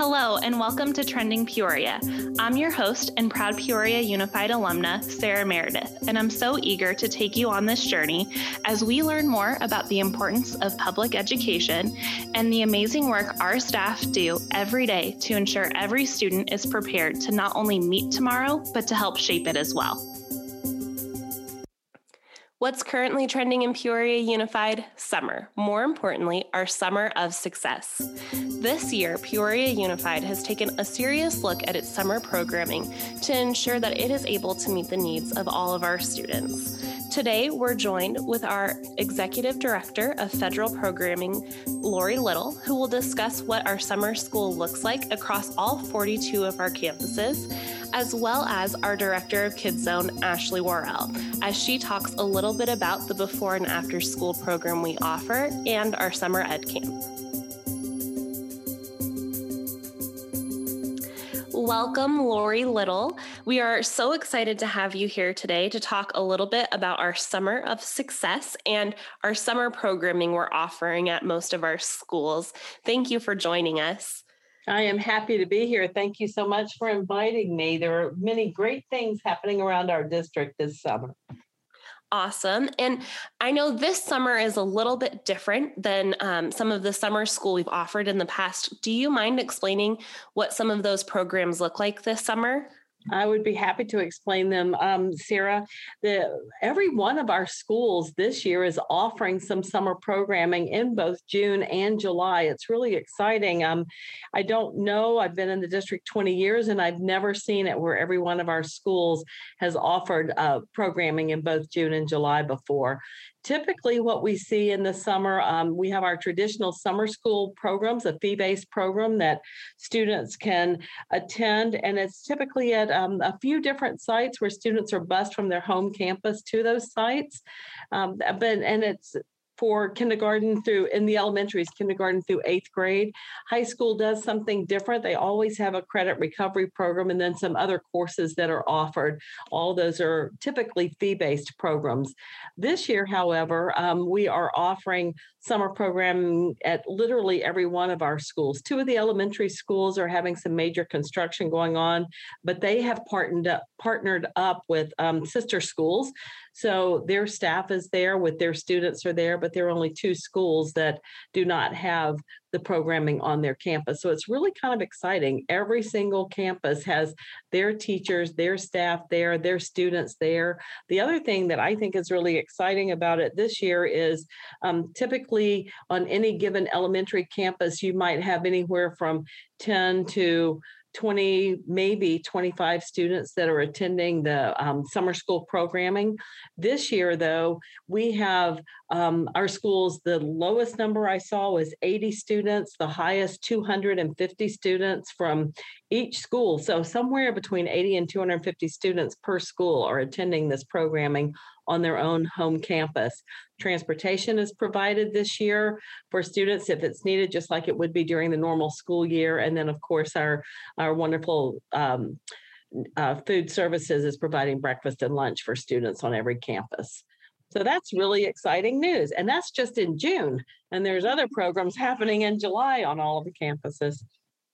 Hello, and welcome to Trending Peoria. I'm your host and proud Peoria Unified alumna, Sarah Meredith, and I'm so eager to take you on this journey as we learn more about the importance of public education and the amazing work our staff do every day to ensure every student is prepared to not only meet tomorrow, but to help shape it as well. What's currently trending in Peoria Unified? Summer. More importantly, our summer of success. This year, Peoria Unified has taken a serious look at its summer programming to ensure that it is able to meet the needs of all of our students. Today, we're joined with our Executive Director of Federal Programming, Lori Little, who will discuss what our summer school looks like across all 42 of our campuses as well as our Director of Kids Zone, Ashley Worrell, as she talks a little bit about the before and after school program we offer and our summer ed camp. Welcome, Lori Little. We are so excited to have you here today to talk a little bit about our Summer of Success and our summer programming we're offering at most of our schools. Thank you for joining us. I am happy to be here. Thank you so much for inviting me. There are many great things happening around our district this summer. Awesome. And I know this summer is a little bit different than um, some of the summer school we've offered in the past. Do you mind explaining what some of those programs look like this summer? I would be happy to explain them, um, Sarah. The every one of our schools this year is offering some summer programming in both June and July. It's really exciting. Um, I don't know. I've been in the district 20 years, and I've never seen it where every one of our schools has offered uh, programming in both June and July before typically what we see in the summer um, we have our traditional summer school programs a fee-based program that students can attend and it's typically at um, a few different sites where students are bused from their home campus to those sites. Um, but and it's for kindergarten through in the elementaries, kindergarten through eighth grade. High school does something different. They always have a credit recovery program and then some other courses that are offered. All those are typically fee based programs. This year, however, um, we are offering summer programming at literally every one of our schools. Two of the elementary schools are having some major construction going on, but they have partnered up, partnered up with um, sister schools so their staff is there with their students are there, but there are only two schools that do not have the programming on their campus. So it's really kind of exciting. Every single campus has their teachers, their staff there, their students there. The other thing that I think is really exciting about it this year is um, typically on any given elementary campus, you might have anywhere from 10 to 20, maybe 25 students that are attending the um, summer school programming. This year, though, we have um, our schools, the lowest number I saw was 80 students, the highest 250 students from each school. So, somewhere between 80 and 250 students per school are attending this programming on their own home campus. Transportation is provided this year for students if it's needed, just like it would be during the normal school year. And then, of course, our, our wonderful um, uh, food services is providing breakfast and lunch for students on every campus. So that's really exciting news. And that's just in June. And there's other programs happening in July on all of the campuses.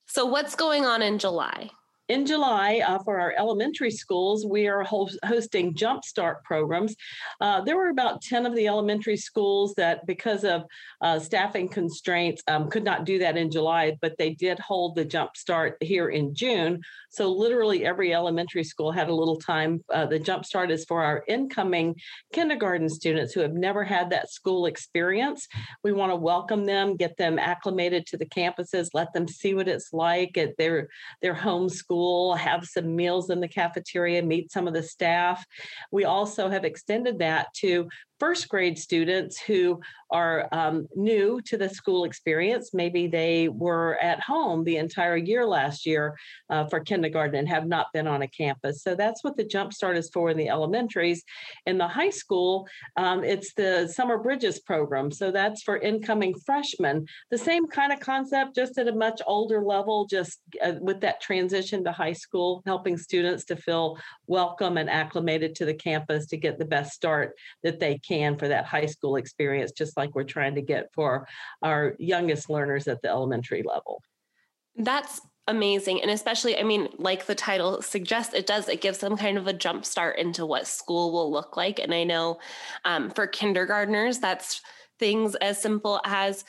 So, what's going on in July? In July, uh, for our elementary schools, we are host- hosting Jumpstart programs. Uh, there were about 10 of the elementary schools that, because of uh, staffing constraints, um, could not do that in July, but they did hold the Jumpstart here in June. So, literally, every elementary school had a little time. Uh, the Jumpstart is for our incoming kindergarten students who have never had that school experience. We want to welcome them, get them acclimated to the campuses, let them see what it's like at their, their home school school, have some meals in the cafeteria, meet some of the staff. We also have extended that to first grade students who are um, new to the school experience. Maybe they were at home the entire year last year uh, for kindergarten and have not been on a campus. So that's what the Jumpstart is for in the elementaries. In the high school, um, it's the Summer Bridges program. So that's for incoming freshmen. The same kind of concept, just at a much older level, just uh, with that transition to high school, helping students to feel welcome and acclimated to the campus to get the best start that they can for that high school experience, just like we're trying to get for our youngest learners at the elementary level. That's amazing. And especially, I mean, like the title suggests, it does, it gives them kind of a jump start into what school will look like. And I know um, for kindergartners, that's things as simple as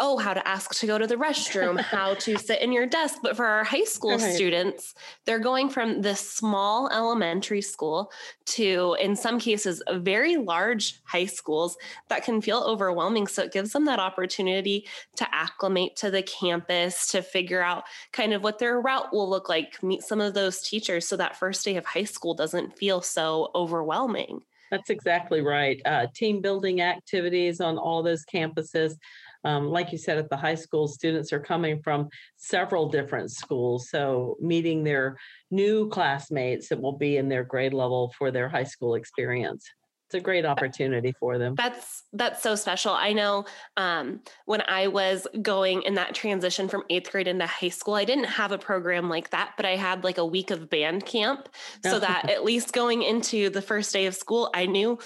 oh, how to ask to go to the restroom, how to sit in your desk. But for our high school right. students, they're going from this small elementary school to, in some cases, very large high schools that can feel overwhelming. So it gives them that opportunity to acclimate to the campus, to figure out kind of what their route will look like, meet some of those teachers so that first day of high school doesn't feel so overwhelming. That's exactly right. Uh, team building activities on all those campuses. Um, like you said, at the high school, students are coming from several different schools. So, meeting their new classmates that will be in their grade level for their high school experience it's a great opportunity for them that's that's so special i know um, when i was going in that transition from eighth grade into high school i didn't have a program like that but i had like a week of band camp so that at least going into the first day of school i knew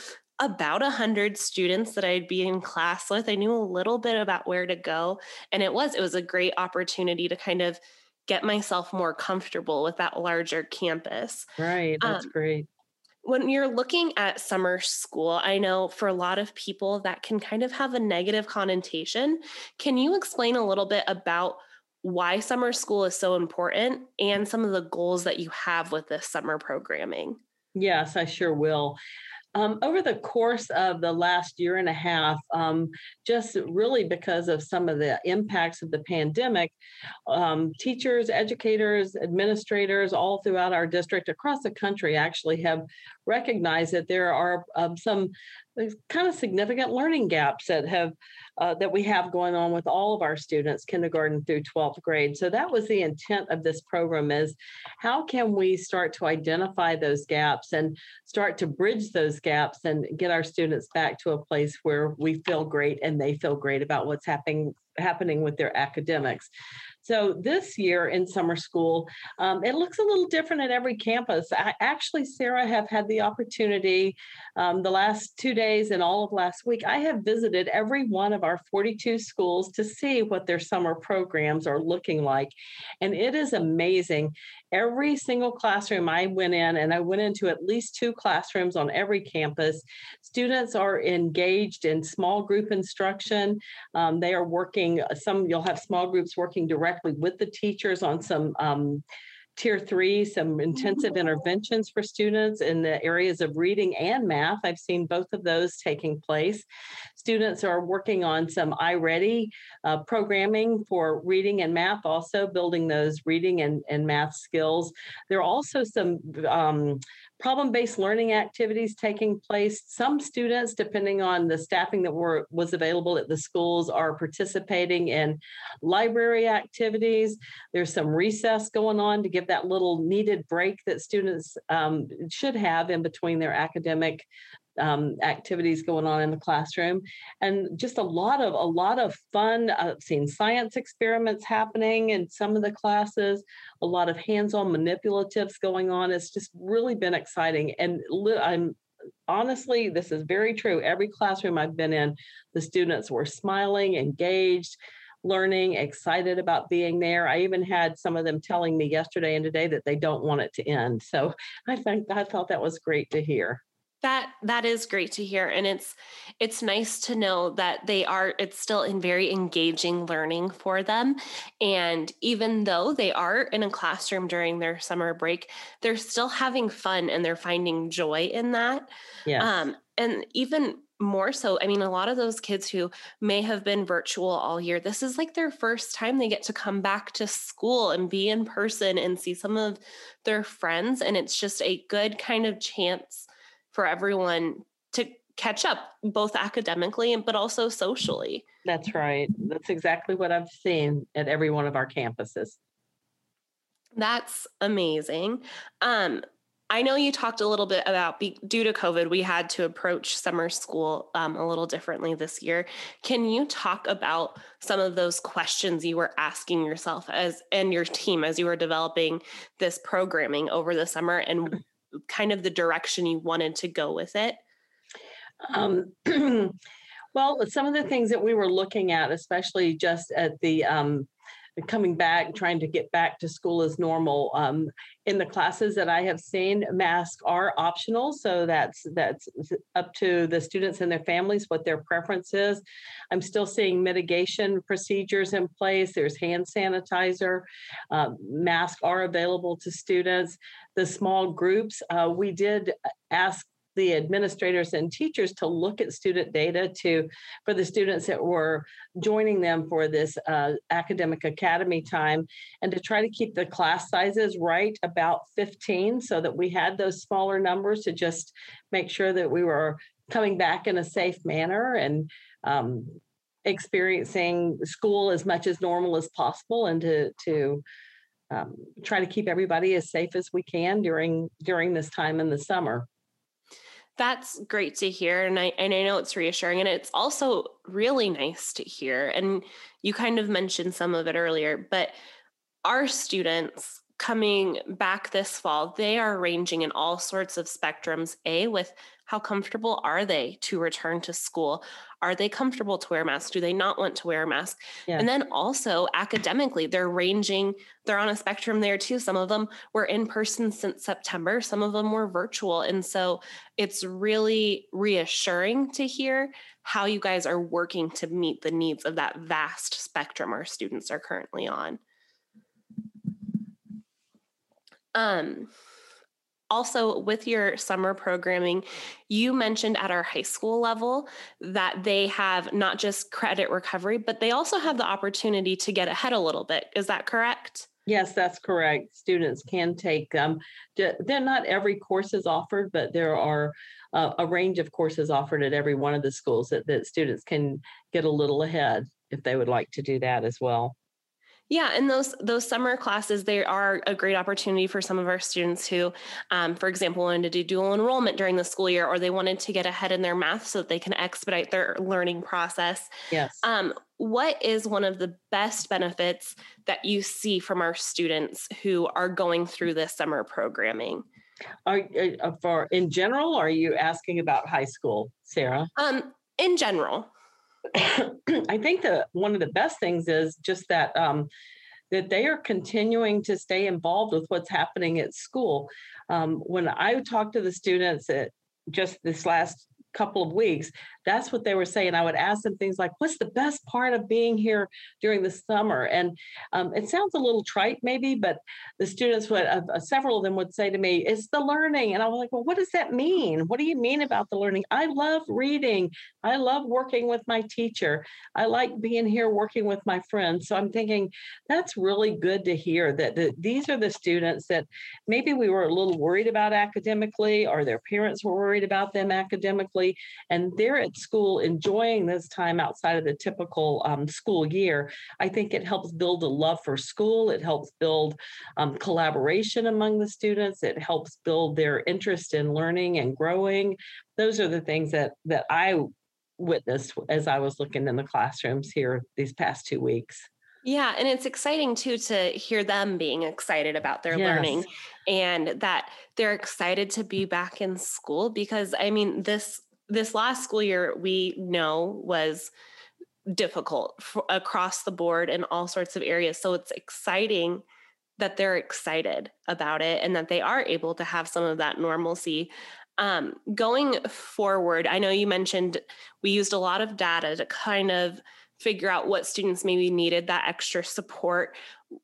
about a hundred students that I'd be in class with. I knew a little bit about where to go. And it was, it was a great opportunity to kind of get myself more comfortable with that larger campus. Right. That's um, great. When you're looking at summer school, I know for a lot of people that can kind of have a negative connotation. Can you explain a little bit about why summer school is so important and some of the goals that you have with this summer programming? Yes, I sure will. Um, over the course of the last year and a half, um, just really because of some of the impacts of the pandemic, um, teachers, educators, administrators all throughout our district across the country actually have recognized that there are um, some kind of significant learning gaps that have uh, that we have going on with all of our students kindergarten through 12th grade. So that was the intent of this program is how can we start to identify those gaps and start to bridge those gaps and get our students back to a place where we feel great and they feel great about what's happening happening with their academics so this year in summer school, um, it looks a little different at every campus. I actually, Sarah, have had the opportunity um, the last two days and all of last week. I have visited every one of our 42 schools to see what their summer programs are looking like. And it is amazing every single classroom I went in, and I went into at least two classrooms on every campus, students are engaged in small group instruction. Um, they are working, some you'll have small groups working directly with the teachers on some um, tier three, some intensive interventions for students in the areas of reading and math. I've seen both of those taking place. Students are working on some iReady uh, programming for reading and math, also building those reading and, and math skills. There are also some um, problem-based learning activities taking place. Some students, depending on the staffing that were was available at the schools, are participating in library activities. There's some recess going on to give that little needed break that students um, should have in between their academic um, activities going on in the classroom and just a lot of a lot of fun. I've seen science experiments happening in some of the classes a lot of hands-on manipulatives going on. It's just really been exciting and i'm honestly this is very true. Every classroom i've been in the students were smiling engaged learning excited about being there. I even had some of them telling me yesterday and today that they don't want it to end. So i think i thought that was great to hear that that is great to hear and it's it's nice to know that they are it's still in very engaging learning for them and even though they are in a classroom during their summer break they're still having fun and they're finding joy in that yes. um and even more so i mean a lot of those kids who may have been virtual all year this is like their first time they get to come back to school and be in person and see some of their friends and it's just a good kind of chance for everyone to catch up both academically and but also socially. That's right. That's exactly what i've seen at every one of our campuses. That's amazing. Um, I know you talked a little bit about be, due to COVID, we had to approach summer school um, a little differently this year. Can you talk about some of those questions you were asking yourself as and your team as you were developing this programming over the summer and kind of the direction you wanted to go with it? Um, well, some of the things that we were looking at, especially just at the um, coming back, trying to get back to school as normal. Um, in the classes that I have seen, masks are optional, so that's that's up to the students and their families what their preference is. I'm still seeing mitigation procedures in place. There's hand sanitizer. Uh, masks are available to students. The small groups, uh, we did ask the administrators and teachers to look at student data to for the students that were joining them for this uh, academic academy time and to try to keep the class sizes right about 15 so that we had those smaller numbers to just make sure that we were coming back in a safe manner and um, experiencing school as much as normal as possible and to to um, try to keep everybody as safe as we can during during this time in the summer that's great to hear and I and I know it's reassuring and it's also really nice to hear and you kind of mentioned some of it earlier but our students coming back this fall they are ranging in all sorts of spectrums a with how comfortable are they to return to school are they comfortable to wear masks? Do they not want to wear a mask? Yeah. And then also academically, they're ranging, they're on a spectrum there too. Some of them were in person since September, some of them were virtual. And so it's really reassuring to hear how you guys are working to meet the needs of that vast spectrum our students are currently on. Um, also with your summer programming you mentioned at our high school level that they have not just credit recovery but they also have the opportunity to get ahead a little bit. Is that correct? Yes that's correct. Students can take um they're not every course is offered but there are uh, a range of courses offered at every one of the schools that, that students can get a little ahead if they would like to do that as well yeah, and those those summer classes they are a great opportunity for some of our students who, um, for example, wanted to do dual enrollment during the school year, or they wanted to get ahead in their math so that they can expedite their learning process. Yes. Um, what is one of the best benefits that you see from our students who are going through this summer programming? Are uh, for in general? are you asking about high school, Sarah? Um, in general. I think that one of the best things is just that um, that they are continuing to stay involved with what's happening at school. Um, when I talk to the students at just this last couple of weeks, that's what they were saying. I would ask them things like, "What's the best part of being here during the summer?" And um, it sounds a little trite, maybe, but the students would, uh, uh, several of them would say to me, "It's the learning," and I was like, "Well, what does that mean? What do you mean about the learning?" I love reading. I love working with my teacher. I like being here working with my friends. So I'm thinking that's really good to hear that the, these are the students that maybe we were a little worried about academically, or their parents were worried about them academically, and they're at school enjoying this time outside of the typical um, school year, I think it helps build a love for school. It helps build um, collaboration among the students. It helps build their interest in learning and growing. Those are the things that that I witnessed as I was looking in the classrooms here these past two weeks. Yeah, and it's exciting too to hear them being excited about their yes. learning and that they're excited to be back in school because I mean this this last school year we know was difficult for, across the board in all sorts of areas. So it's exciting that they're excited about it and that they are able to have some of that normalcy. Um, going forward, I know you mentioned we used a lot of data to kind of figure out what students maybe needed that extra support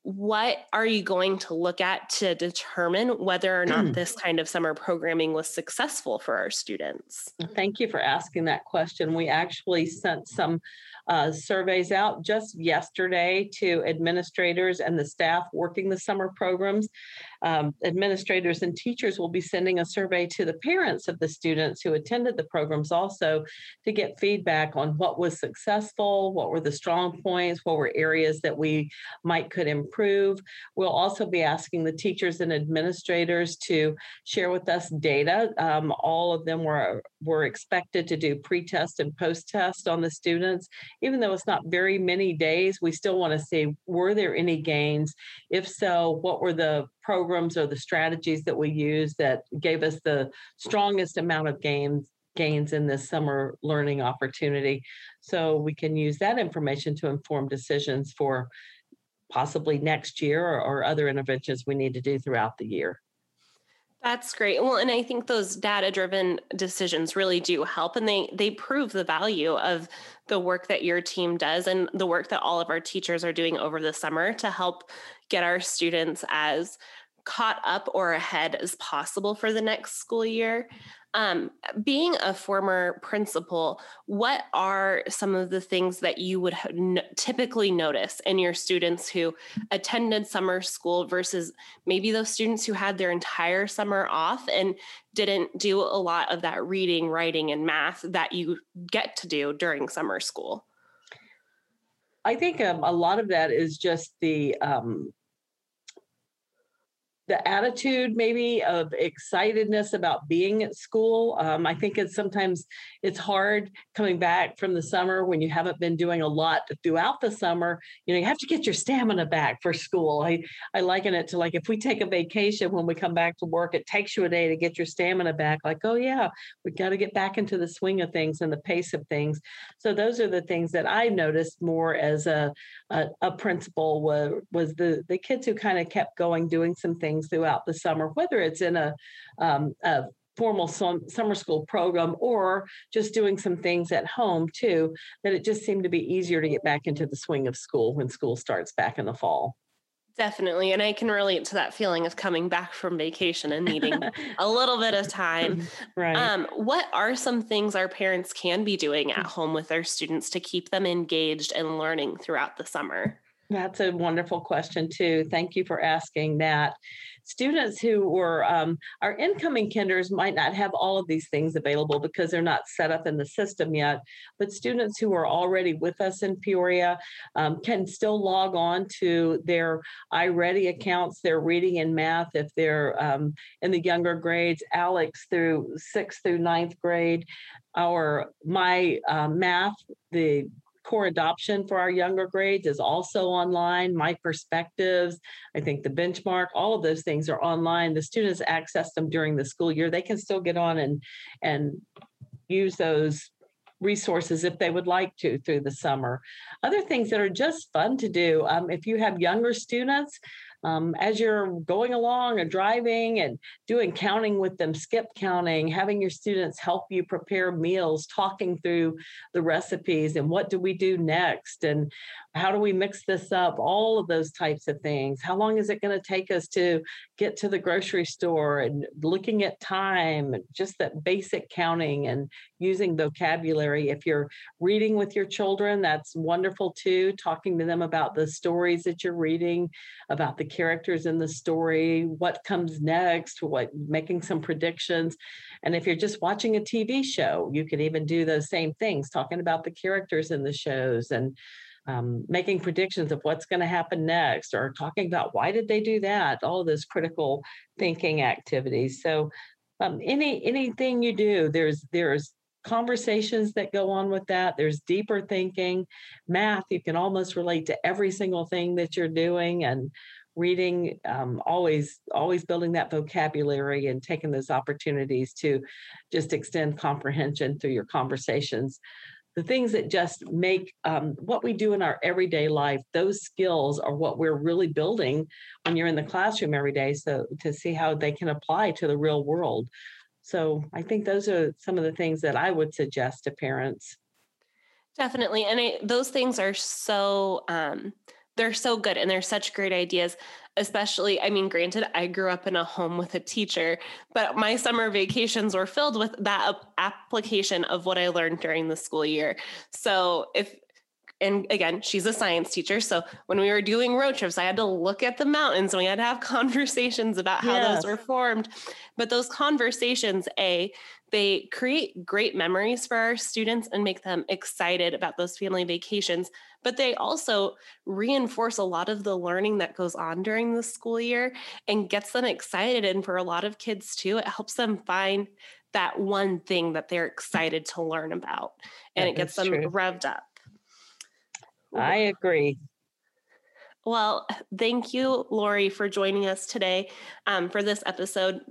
what are you going to look at to determine whether or not this kind of summer programming was successful for our students? Thank you for asking that question. We actually sent some uh, surveys out just yesterday to administrators and the staff working the summer programs. Um, administrators and teachers will be sending a survey to the parents of the students who attended the programs also to get feedback on what was successful, what were the strong points, what were areas that we might could improve. We'll also be asking the teachers and administrators to share with us data. Um, all of them were, were expected to do pre-test and post-test on the students. Even though it's not very many days, we still want to see, were there any gains? If so, what were the programs or the strategies that we used that gave us the strongest amount of gains gains in this summer learning opportunity so we can use that information to inform decisions for possibly next year or, or other interventions we need to do throughout the year. That's great. Well, and I think those data-driven decisions really do help and they they prove the value of the work that your team does and the work that all of our teachers are doing over the summer to help get our students as caught up or ahead as possible for the next school year. Um, being a former principal, what are some of the things that you would typically notice in your students who attended summer school versus maybe those students who had their entire summer off and didn't do a lot of that reading, writing, and math that you get to do during summer school? I think um, a lot of that is just the um, the attitude maybe of excitedness about being at school. Um, I think it's sometimes it's hard coming back from the summer when you haven't been doing a lot throughout the summer. You know, you have to get your stamina back for school. I I liken it to like if we take a vacation when we come back to work, it takes you a day to get your stamina back. Like, oh yeah, we've got to get back into the swing of things and the pace of things. So those are the things that I noticed more as a a, a principal was was the the kids who kind of kept going, doing some things things throughout the summer, whether it's in a, um, a formal summer school program or just doing some things at home too, that it just seemed to be easier to get back into the swing of school when school starts back in the fall. Definitely. And I can relate to that feeling of coming back from vacation and needing a little bit of time. Right. Um, what are some things our parents can be doing at home with their students to keep them engaged and learning throughout the summer? That's a wonderful question, too. Thank you for asking that. Students who were um, our incoming kinders might not have all of these things available because they're not set up in the system yet. But students who are already with us in Peoria um, can still log on to their iReady accounts, their reading and math if they're um, in the younger grades, ALEKS through sixth through ninth grade, our My uh, Math, the core adoption for our younger grades is also online. My perspectives, I think the benchmark, all of those things are online. The students access them during the school year. They can still get on and and use those resources if they would like to through the summer. Other things that are just fun to do. Um, if you have younger students, um, as you're going along and driving and doing counting with them, skip counting, having your students help you prepare meals, talking through the recipes and what do we do next and how do we mix this up, all of those types of things. How long is it going to take us to get to the grocery store and looking at time, just that basic counting and using vocabulary. If you're reading with your children, that's wonderful too, talking to them about the stories that you're reading, about the characters in the story, what comes next, what making some predictions. And if you're just watching a TV show, you can even do those same things, talking about the characters in the shows and um, making predictions of what's going to happen next or talking about why did they do that all those critical thinking activities so um, any anything you do there's there's conversations that go on with that. There's deeper thinking. Math, you can almost relate to every single thing that you're doing and reading um, always always building that vocabulary and taking those opportunities to just extend comprehension through your conversations the things that just make um, what we do in our everyday life those skills are what we're really building when you're in the classroom every day so to see how they can apply to the real world so I think those are some of the things that I would suggest to parents. Definitely. And I, those things are so, um, they're so good and they're such great ideas especially i mean granted i grew up in a home with a teacher but my summer vacations were filled with that application of what i learned during the school year so if and again, she's a science teacher. So when we were doing road trips, I had to look at the mountains and we had to have conversations about how yes. those were formed. But those conversations, A, they create great memories for our students and make them excited about those family vacations. But they also reinforce a lot of the learning that goes on during the school year and gets them excited. And for a lot of kids too, it helps them find that one thing that they're excited to learn about and that it gets them true. revved up. I agree. Well, thank you, Lori, for joining us today um, for this episode.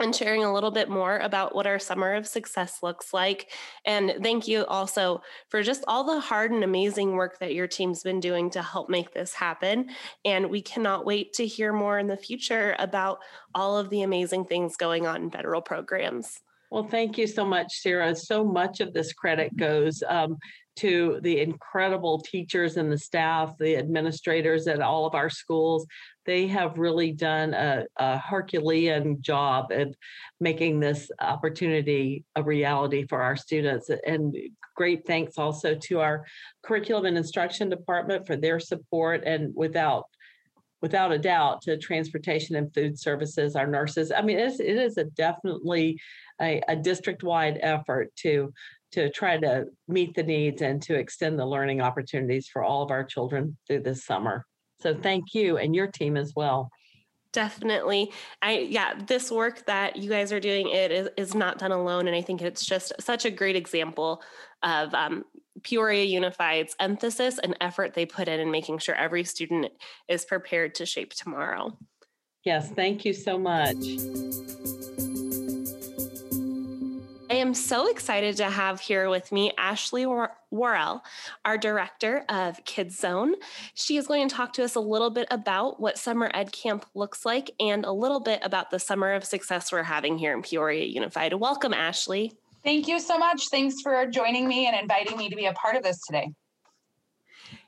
And sharing a little bit more about what our summer of success looks like. And thank you also for just all the hard and amazing work that your team's been doing to help make this happen. And we cannot wait to hear more in the future about all of the amazing things going on in federal programs. Well, thank you so much, Sarah. So much of this credit goes um, to the incredible teachers and the staff, the administrators at all of our schools. They have really done a, a Herculean job at making this opportunity a reality for our students. And great thanks also to our curriculum and instruction department for their support. And without without a doubt to transportation and food services, our nurses. I mean, it is, it is a definitely a, a district-wide effort to to try to meet the needs and to extend the learning opportunities for all of our children through this summer. So thank you and your team as well. Definitely. I yeah, this work that you guys are doing it is, is not done alone and I think it's just such a great example of um, Peoria Unified's emphasis and effort they put in in making sure every student is prepared to shape tomorrow. Yes, thank you so much. I am so excited to have here with me Ashley Worrell, our director of Kids Zone. She is going to talk to us a little bit about what Summer Ed Camp looks like and a little bit about the Summer of Success we're having here in Peoria Unified. Welcome, Ashley. Thank you so much. Thanks for joining me and inviting me to be a part of this today.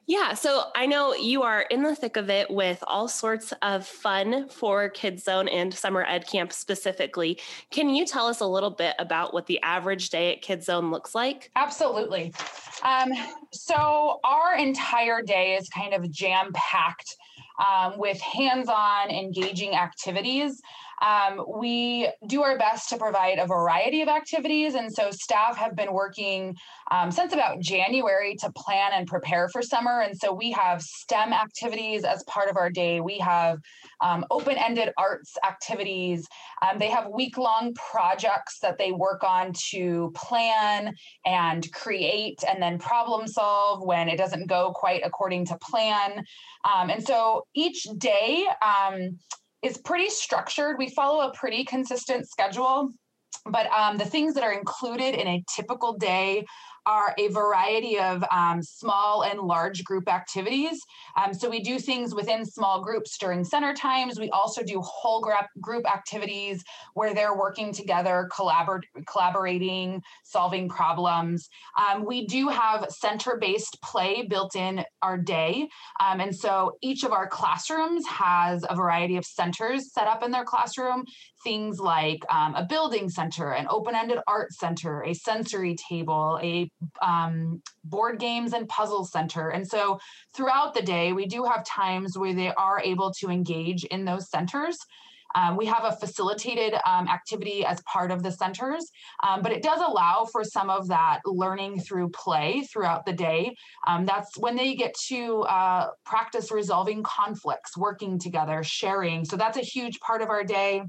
Yeah, so I know you are in the thick of it with all sorts of fun for Kids Zone and Summer Ed Camp specifically. Can you tell us a little bit about what the average day at Kids Zone looks like? Absolutely. Um, so, our entire day is kind of jam packed um, with hands on engaging activities. Um, we do our best to provide a variety of activities. And so staff have been working um, since about January to plan and prepare for summer. And so we have STEM activities as part of our day. We have um, open ended arts activities. Um, they have week long projects that they work on to plan and create and then problem solve when it doesn't go quite according to plan. Um, and so each day, um, is pretty structured. We follow a pretty consistent schedule. But um, the things that are included in a typical day are a variety of um, small and large group activities. Um, so we do things within small groups during center times. We also do whole group activities where they're working together, collabor- collaborating, solving problems. Um, we do have center based play built in our day. Um, and so each of our classrooms has a variety of centers set up in their classroom things like um, a building center, an open ended art center, a sensory table, a um, board games and puzzle center. And so throughout the day, we do have times where they are able to engage in those centers. Um, we have a facilitated um, activity as part of the centers, um, but it does allow for some of that learning through play throughout the day. Um, that's when they get to uh, practice resolving conflicts, working together, sharing. So that's a huge part of our day.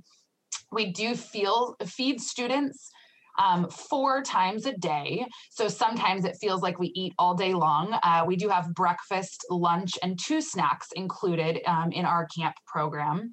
We do feel feed students um, four times a day. So sometimes it feels like we eat all day long. Uh, we do have breakfast, lunch, and two snacks included um, in our camp program.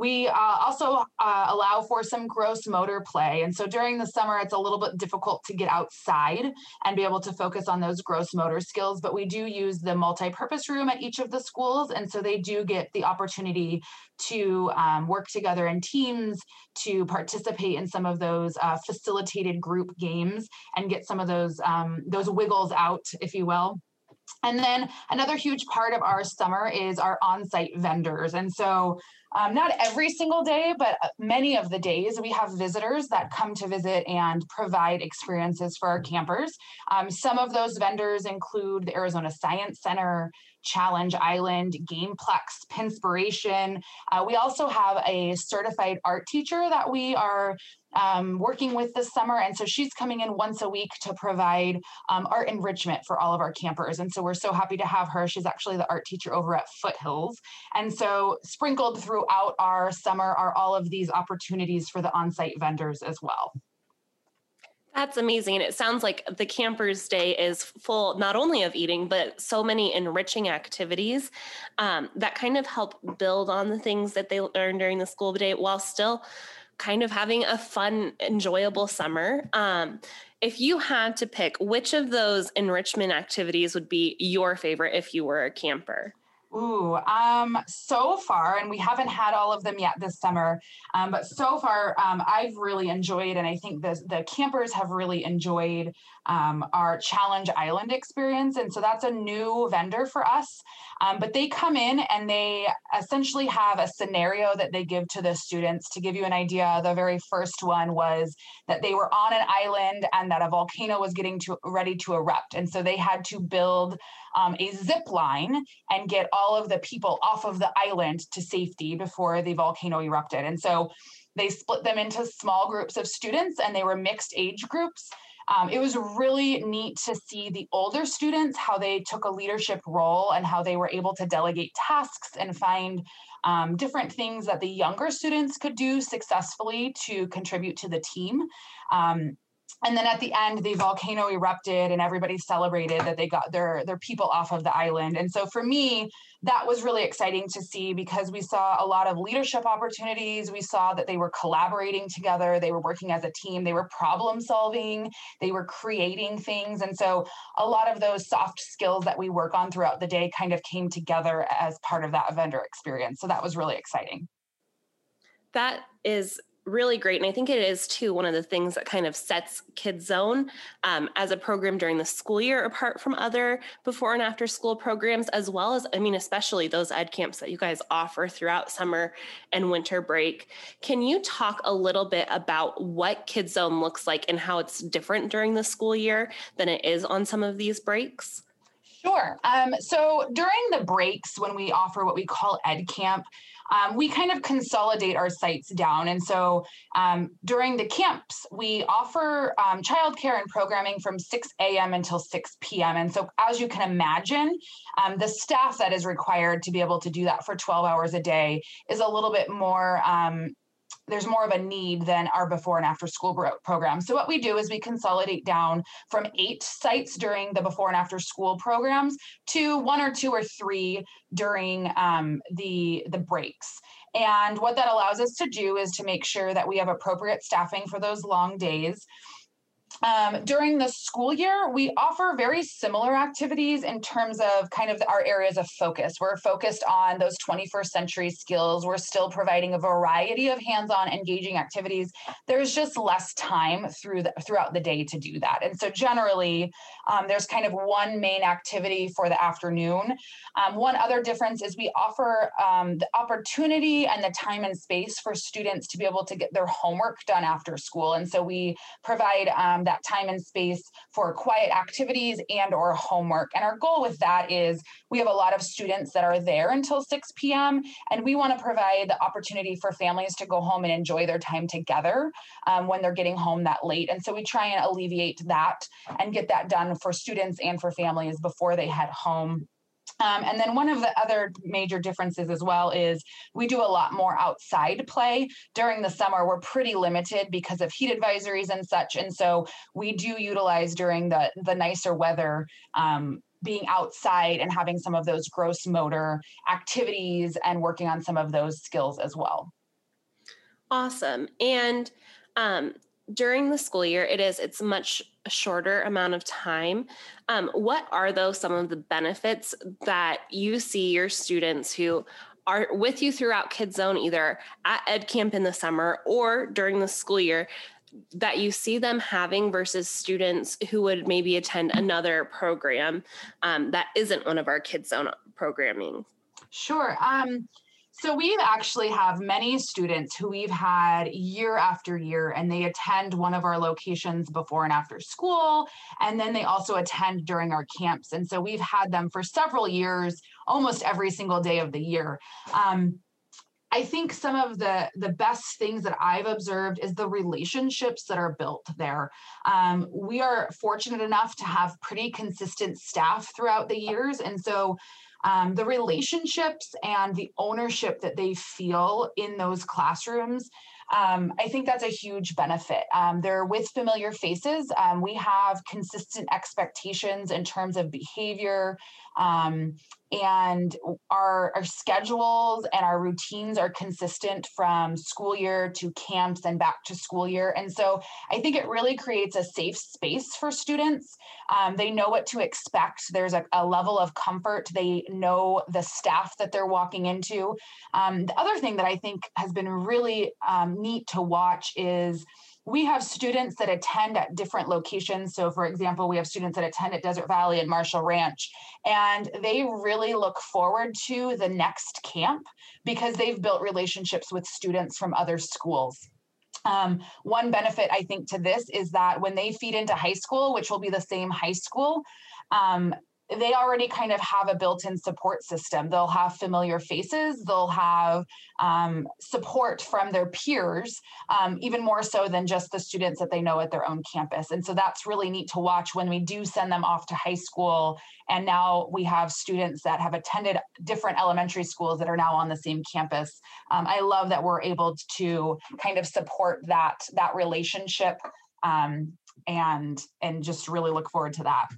We uh, also uh, allow for some gross motor play. And so during the summer, it's a little bit difficult to get outside and be able to focus on those gross motor skills. But we do use the multi purpose room at each of the schools. And so they do get the opportunity to um, work together in teams, to participate in some of those uh, facilitated group games and get some of those, um, those wiggles out, if you will. And then another huge part of our summer is our on site vendors. And so um, not every single day, but uh, many of the days we have visitors that come to visit and provide experiences for our campers. Um, some of those vendors include the Arizona Science Center, Challenge Island, Gameplex, Pinspiration. Uh, we also have a certified art teacher that we are um, working with this summer. And so she's coming in once a week to provide um, art enrichment for all of our campers. And so we're so happy to have her. She's actually the art teacher over at Foothills. And so sprinkled throughout our summer are all of these opportunities for the on site vendors as well. That's amazing. And it sounds like the campers' day is full not only of eating, but so many enriching activities um, that kind of help build on the things that they learn during the school day while still kind of having a fun, enjoyable summer. Um, if you had to pick, which of those enrichment activities would be your favorite if you were a camper? Ooh, um, so far, and we haven't had all of them yet this summer, um, but so far, um, I've really enjoyed, and I think the, the campers have really enjoyed um, our Challenge Island experience. And so that's a new vendor for us. Um, but they come in and they essentially have a scenario that they give to the students. To give you an idea, the very first one was that they were on an island and that a volcano was getting to, ready to erupt. And so they had to build um, a zip line and get all of the people off of the island to safety before the volcano erupted. And so they split them into small groups of students and they were mixed age groups. Um, it was really neat to see the older students, how they took a leadership role and how they were able to delegate tasks and find um, different things that the younger students could do successfully to contribute to the team. Um, and then at the end the volcano erupted and everybody celebrated that they got their their people off of the island and so for me that was really exciting to see because we saw a lot of leadership opportunities. We saw that they were collaborating together. They were working as a team. They were problem solving. They were creating things. And so a lot of those soft skills that we work on throughout the day kind of came together as part of that vendor experience. So that was really exciting. That is really great. And I think it is too one of the things that kind of sets Kids Zone um, as a program during the school year apart from other before and after school programs, as well as, I mean, especially those ed camps that you guys offer throughout summer and winter break. Can you talk a little bit about what Kids Zone looks like and how it's different during the school year than it is on some of these breaks? Sure. Um, so during the breaks, when we offer what we call Ed Camp, um, we kind of consolidate our sites down. And so um, during the camps, we offer um, childcare and programming from 6 a.m. until 6 p.m. And so, as you can imagine, um, the staff that is required to be able to do that for 12 hours a day is a little bit more um, there's more of a need than our before and after school program. So what we do is we consolidate down from eight sites during the before and after school programs to one or two or three during um, the the breaks. And what that allows us to do is to make sure that we have appropriate staffing for those long days um, during the school year, we offer very similar activities in terms of kind of our areas of focus. We're focused on those 21st century skills. We're still providing a variety of hands-on engaging activities. There's just less time through the, throughout the day to do that. And so generally, um, there's kind of one main activity for the afternoon. Um, one other difference is we offer um, the opportunity and the time and space for students to be able to get their homework done after school. And so we provide um, that time and space for quiet activities and or homework. And our goal with that is we have a lot of students that are there until 6 p.m. and we want to provide the opportunity for families to go home and enjoy their time together um, when they're getting home that late. And so we try and alleviate that and get that done for students and for families before they head home um, and then one of the other major differences as well is we do a lot more outside play during the summer. We're pretty limited because of heat advisories and such, and so we do utilize during the the nicer weather. Um, being outside and having some of those gross motor activities and working on some of those skills as well. Awesome. And um, during the school year it is it's much shorter amount of time. Um, what are those some of the benefits that you see your students who are with you throughout kids zone either at ed camp in the summer or during the school year that you see them having versus students who would maybe attend another program um, that isn't one of our kids zone programming? Sure um, so we actually have many students who we've had year after year, and they attend one of our locations before and after school, and then they also attend during our camps. And so we've had them for several years, almost every single day of the year. Um, I think some of the the best things that I've observed is the relationships that are built there. Um, we are fortunate enough to have pretty consistent staff throughout the years, and so um, the relationships and the ownership that they feel in those classrooms um, I think that's a huge benefit. Um, they're with familiar faces. Um, we have consistent expectations in terms of behavior, um, and our, our schedules and our routines are consistent from school year to camps and back to school year. And so I think it really creates a safe space for students. Um, they know what to expect. There's a, a, level of comfort. They know the staff that they're walking into. Um, the other thing that I think has been really um, neat to watch is we have students that attend at different locations. So, for example, we have students that attend at Desert Valley and Marshall Ranch, and they really look forward to the next camp because they've built relationships with students from other schools. Um, one benefit I think to this is that when they feed into high school, which will be the same high school, um, they already kind of have a built-in support system. They'll have familiar faces. They'll have um, support from their peers um, even more so than just the students that they know at their own campus. And so that's really neat to watch when we do send them off to high school and now we have students that have attended different elementary schools that are now on the same campus. Um, i love that we're able to kind of support that that relationship um, and and just really look forward to that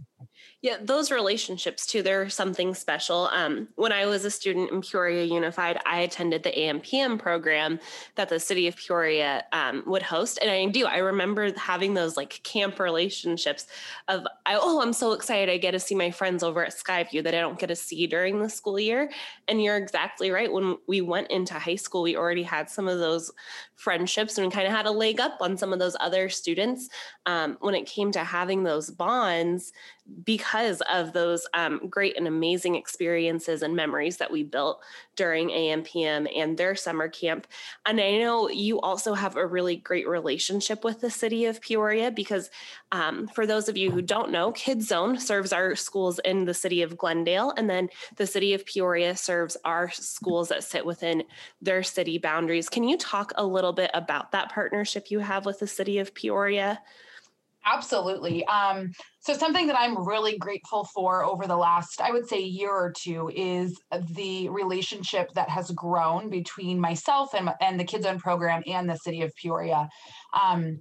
yeah, those relationships too, they're something special. Um, when I was a student in Peoria Unified, I attended the AMPM program that the city of Peoria um, would host. And I do, I remember having those like camp relationships of, I, oh, I'm so excited I get to see my friends over at Skyview that I don't get to see during the school year. And you're exactly right. When we went into high school, we already had some of those friendships and kind of had a leg up on some of those other students um, when it came to having those bonds because of those um, great and amazing experiences and memories that we built during AMPM and their summer camp. And I know you also have a really great relationship with the city of Peoria because um, for those of you who don't know, Kids Zone serves our schools in the city of Glendale, and then the city of Peoria serves our schools that sit within their city boundaries. Can you talk a little bit about that partnership you have with the city of Peoria? Absolutely. Um, so, something that I'm really grateful for over the last, I would say, year or two is the relationship that has grown between myself and, and the Kids Zone program and the city of Peoria. Um,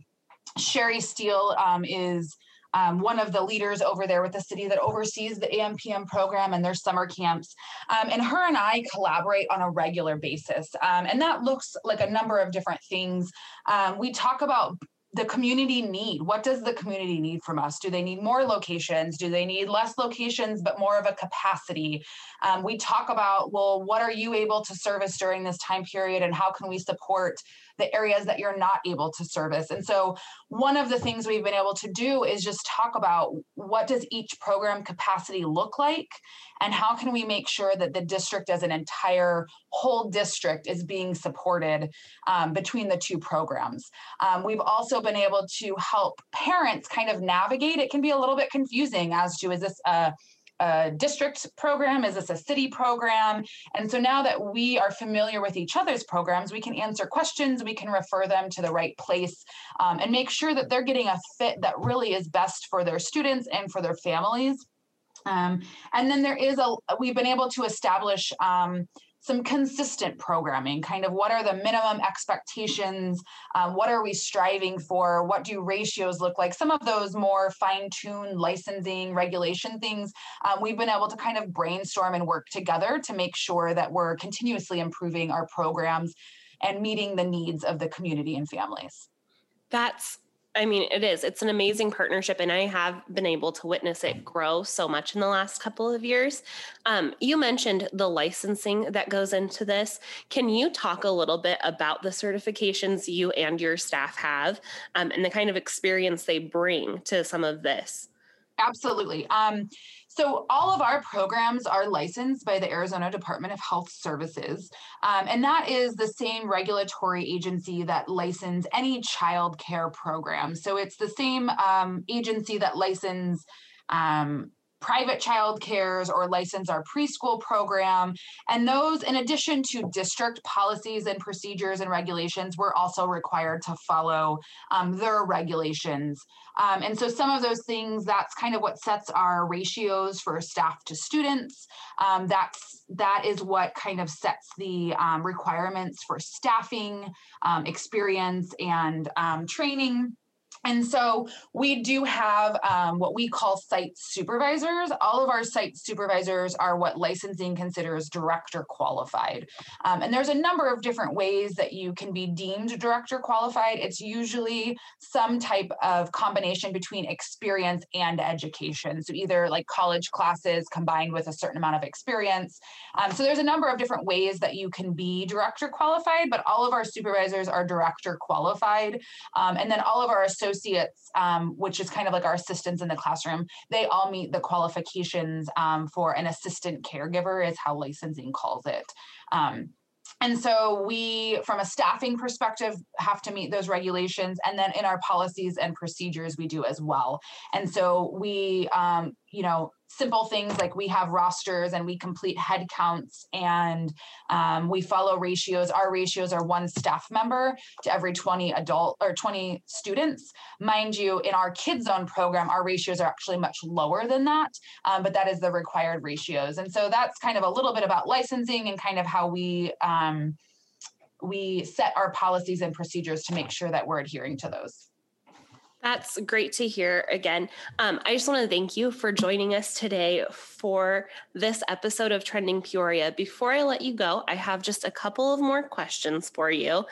Sherry Steele um, is um, one of the leaders over there with the city that oversees the AMPM program and their summer camps. Um, and her and I collaborate on a regular basis. Um, and that looks like a number of different things. Um, we talk about the community need? What does the community need from us? Do they need more locations? Do they need less locations but more of a capacity? Um, we talk about well what are you able to service during this time period and how can we support the areas that you're not able to service. And so one of the things we've been able to do is just talk about what does each program capacity look like and how can we make sure that the district as an entire whole district is being supported um, between the two programs. Um, we've also been able to help parents kind of navigate. It can be a little bit confusing as to is this a a district program? Is this a city program? And so now that we are familiar with each other's programs, we can answer questions, we can refer them to the right place, um, and make sure that they're getting a fit that really is best for their students and for their families. Um, and then there is a, we've been able to establish um, some consistent programming kind of what are the minimum expectations? Um, what are we striving for? What do ratios look like? Some of those more fine-tuned licensing regulation things um, we've been able to kind of brainstorm and work together to make sure that we're continuously improving our programs and meeting the needs of the community and families. That's I mean, it is. It's an amazing partnership, and I have been able to witness it grow so much in the last couple of years. Um, you mentioned the licensing that goes into this. Can you talk a little bit about the certifications you and your staff have um, and the kind of experience they bring to some of this? Absolutely. Um, so, all of our programs are licensed by the Arizona Department of Health Services. Um, and that is the same regulatory agency that license any child care program. So, it's the same um, agency that license um, private child cares or license our preschool program. And those, in addition to district policies and procedures and regulations, we're also required to follow um, their regulations. Um, and so some of those things, that's kind of what sets our ratios for staff to students. Um, that's that is what kind of sets the um, requirements for staffing, um, experience, and um, training And so we do have um, what we call site supervisors. All of our site supervisors are what licensing considers director qualified. Um, and there's a number of different ways that you can be deemed director qualified. It's usually some type of combination between experience and education. So either like college classes combined with a certain amount of experience. Um, so there's a number of different ways that you can be director qualified, but all of our supervisors are director qualified. Um, and then all of our associates associates, um, which is kind of like our assistants in the classroom, they all meet the qualifications um, for an assistant caregiver, is how licensing calls it. Um, and so we, from a staffing perspective, have to meet those regulations. And then in our policies and procedures, we do as well. And so we, um, you know, simple things like we have rosters and we complete head counts and um, we follow ratios. Our ratios are one staff member to every 20 adult or 20 students. Mind you, in our Kids Zone program, our ratios are actually much lower than that, um, but that is the required ratios. And so that's kind of a little bit about licensing and kind of how we um, we set our policies and procedures to make sure that we're adhering to those. That's great to hear again. Um, I just want to thank you for joining us today for this episode of Trending Peoria. Before I let you go, I have just a couple of more questions for you.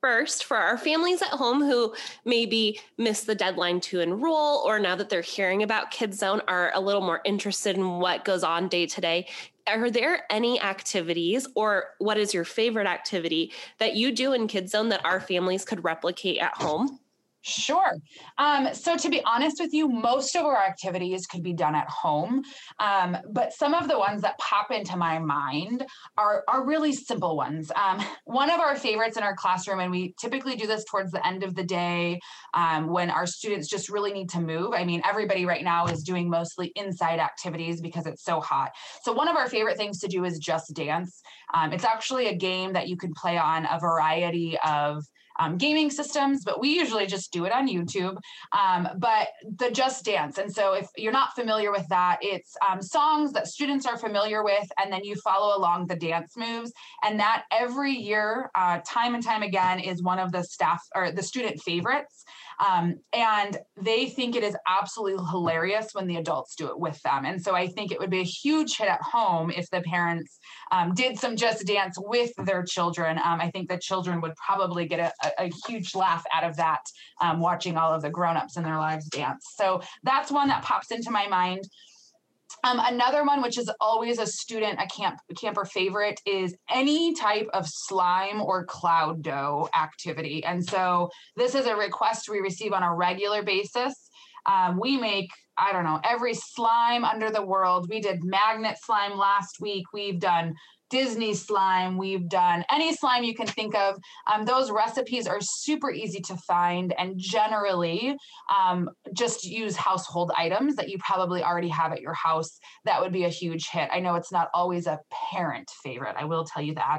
First, for our families at home who maybe missed the deadline to enroll, or now that they're hearing about Kids Zone are a little more interested in what goes on day to day, are there any activities or what is your favorite activity that you do in Kids Zone that our families could replicate at home? Sure. Um, so, to be honest with you, most of our activities could be done at home. Um, but some of the ones that pop into my mind are, are really simple ones. Um, one of our favorites in our classroom, and we typically do this towards the end of the day um, when our students just really need to move. I mean, everybody right now is doing mostly inside activities because it's so hot. So, one of our favorite things to do is just dance. Um, it's actually a game that you can play on a variety of um, gaming systems, but we usually just do it on YouTube. Um, but the Just Dance. And so if you're not familiar with that, it's um, songs that students are familiar with, and then you follow along the dance moves. And that every year, uh, time and time again, is one of the staff or the student favorites. Um, and they think it is absolutely hilarious when the adults do it with them. And so I think it would be a huge hit at home if the parents um, did some just dance with their children. Um, I think the children would probably get a, a, a huge laugh out of that, um, watching all of the grown-ups in their lives dance. So that's one that pops into my mind. Um, another one, which is always a student, a camp camper favorite, is any type of slime or cloud dough activity. And so this is a request we receive on a regular basis. Um, we make, I don't know, every slime under the world. We did magnet slime last week. We've done Disney slime, we've done any slime you can think of. Um, those recipes are super easy to find and generally um, just use household items that you probably already have at your house. That would be a huge hit. I know it's not always a parent favorite, I will tell you that.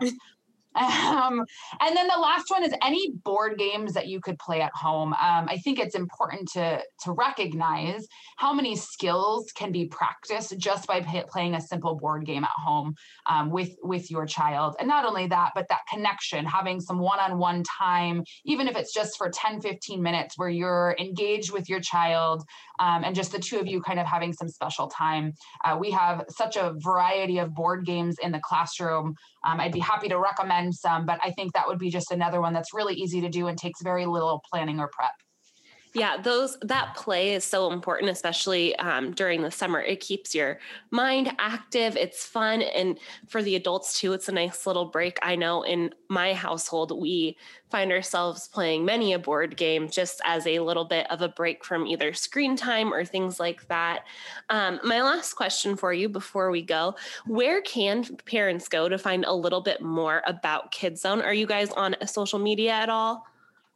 Um, and then the last one is any board games that you could play at home. Um, I think it's important to to recognize how many skills can be practiced just by pay, playing a simple board game at home um, with with your child. And not only that, but that connection, having some one-on-one time, even if it's just for 10, 15 minutes where you're engaged with your child um, and just the two of you kind of having some special time. Uh, we have such a variety of board games in the classroom. Um, I'd be happy to recommend some, but I think that would be just another one that's really easy to do and takes very little planning or prep. Yeah, those that play is so important, especially um, during the summer. It keeps your mind active. It's fun, and for the adults too, it's a nice little break. I know in my household, we find ourselves playing many a board game just as a little bit of a break from either screen time or things like that. Um, my last question for you before we go: Where can parents go to find a little bit more about Kids Zone? Are you guys on social media at all?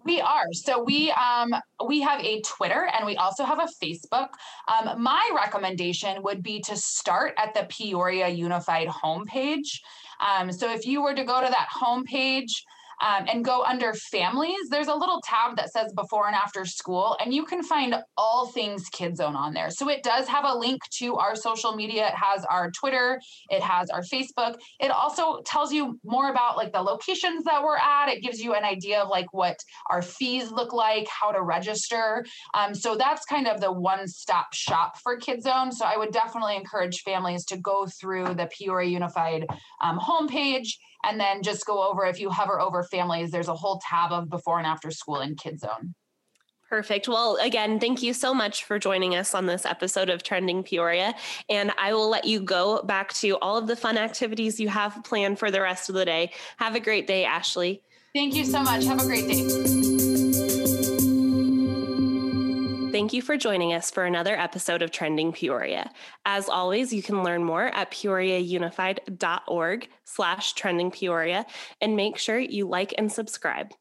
We are. So we um we have a Twitter and we also have a Facebook. Um, my recommendation would be to start at the Peoria Unified homepage. Um, so if you were to go to that homepage, um, and go under families, there's a little tab that says before and after school, and you can find all things Kid Zone on there. So it does have a link to our social media. It has our Twitter, it has our Facebook. It also tells you more about like the locations that we're at. It gives you an idea of like what our fees look like, how to register. Um, so that's kind of the one stop shop for Kid Zone. So I would definitely encourage families to go through the Peoria Unified um, homepage and then just go over if you hover over families, there's a whole tab of before and after school and Kid Zone. Perfect. Well, again, thank you so much for joining us on this episode of Trending Peoria. And I will let you go back to all of the fun activities you have planned for the rest of the day. Have a great day, Ashley. Thank you so much. Have a great day. Thank you for joining us for another episode of Trending Peoria. As always, you can learn more at peoriaunified.org slash trending Peoria and make sure you like and subscribe.